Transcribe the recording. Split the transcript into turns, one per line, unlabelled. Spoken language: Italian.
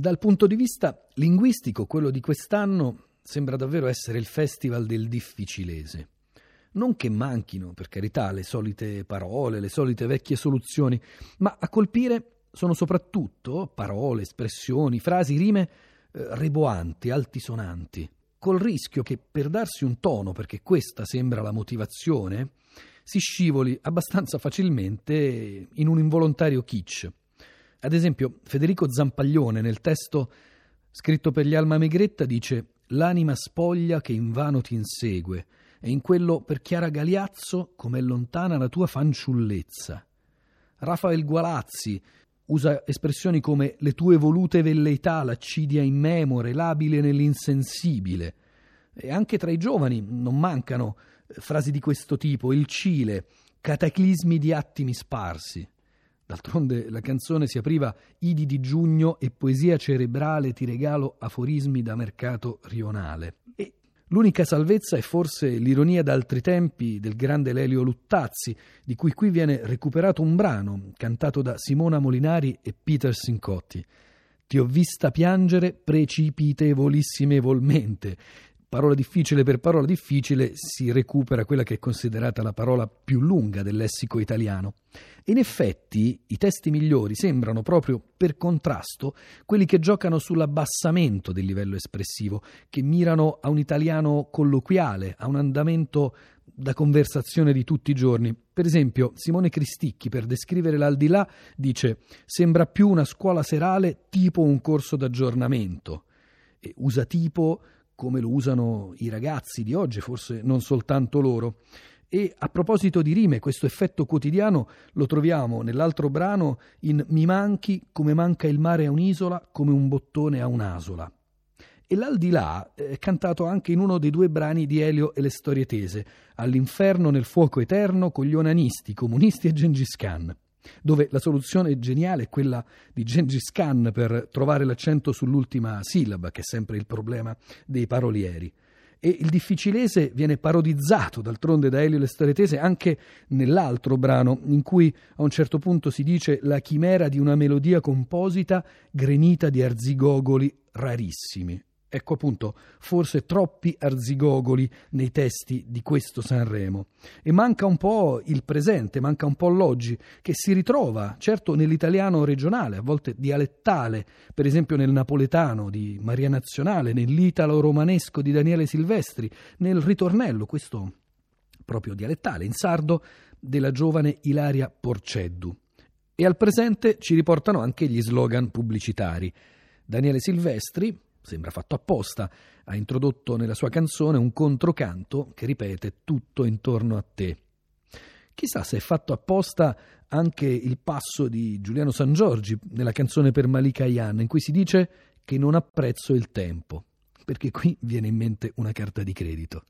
Dal punto di vista linguistico, quello di quest'anno sembra davvero essere il festival del difficilese. Non che manchino, per carità, le solite parole, le solite vecchie soluzioni, ma a colpire sono soprattutto parole, espressioni, frasi, rime eh, reboanti, altisonanti, col rischio che per darsi un tono, perché questa sembra la motivazione, si scivoli abbastanza facilmente in un involontario kitsch. Ad esempio, Federico Zampaglione nel testo scritto per gli Alma Megretta dice L'anima spoglia che invano ti insegue, e in quello per Chiara Galiazzo com'è lontana la tua fanciullezza. Rafael Gualazzi usa espressioni come le tue volute velleità, l'accidia immemore, labile nell'insensibile. E anche tra i giovani non mancano eh, frasi di questo tipo, il Cile, cataclismi di attimi sparsi. D'altronde la canzone si apriva Idi di giugno e poesia cerebrale ti regalo aforismi da mercato rionale. E l'unica salvezza è forse l'ironia d'altri tempi del grande Lelio Luttazzi, di cui qui viene recuperato un brano cantato da Simona Molinari e Peter Sincotti. Ti ho vista piangere precipitevolissimevolmente parola difficile per parola difficile si recupera quella che è considerata la parola più lunga del lessico italiano. In effetti i testi migliori sembrano proprio per contrasto quelli che giocano sull'abbassamento del livello espressivo, che mirano a un italiano colloquiale, a un andamento da conversazione di tutti i giorni. Per esempio, Simone Cristicchi, per descrivere l'aldilà, dice: Sembra più una scuola serale tipo un corso d'aggiornamento. E usa tipo come lo usano i ragazzi di oggi, forse non soltanto loro. E a proposito di rime, questo effetto quotidiano lo troviamo nell'altro brano in Mi manchi come manca il mare a un'isola, come un bottone a un'asola. E l'aldilà è cantato anche in uno dei due brani di Elio e le storie tese, All'inferno nel fuoco eterno con gli onanisti, comunisti e Gengis Khan dove la soluzione geniale è quella di Gengis Khan per trovare l'accento sull'ultima sillaba, che è sempre il problema dei parolieri. E il difficilese viene parodizzato d'altronde da Elio Lestaretese anche nell'altro brano, in cui a un certo punto si dice la chimera di una melodia composita gremita di arzigogoli rarissimi. Ecco appunto, forse troppi arzigogoli nei testi di questo Sanremo. E manca un po' il presente, manca un po' l'oggi, che si ritrova, certo, nell'italiano regionale, a volte dialettale, per esempio nel napoletano di Maria Nazionale, nell'italo-romanesco di Daniele Silvestri, nel ritornello, questo proprio dialettale, in sardo, della giovane Ilaria Porceddu. E al presente ci riportano anche gli slogan pubblicitari. Daniele Silvestri, sembra fatto apposta, ha introdotto nella sua canzone un controcanto che ripete tutto intorno a te. Chissà se è fatto apposta anche il passo di Giuliano San Giorgi nella canzone per Malika Ayan, in cui si dice che non apprezzo il tempo, perché qui viene in mente una carta di credito.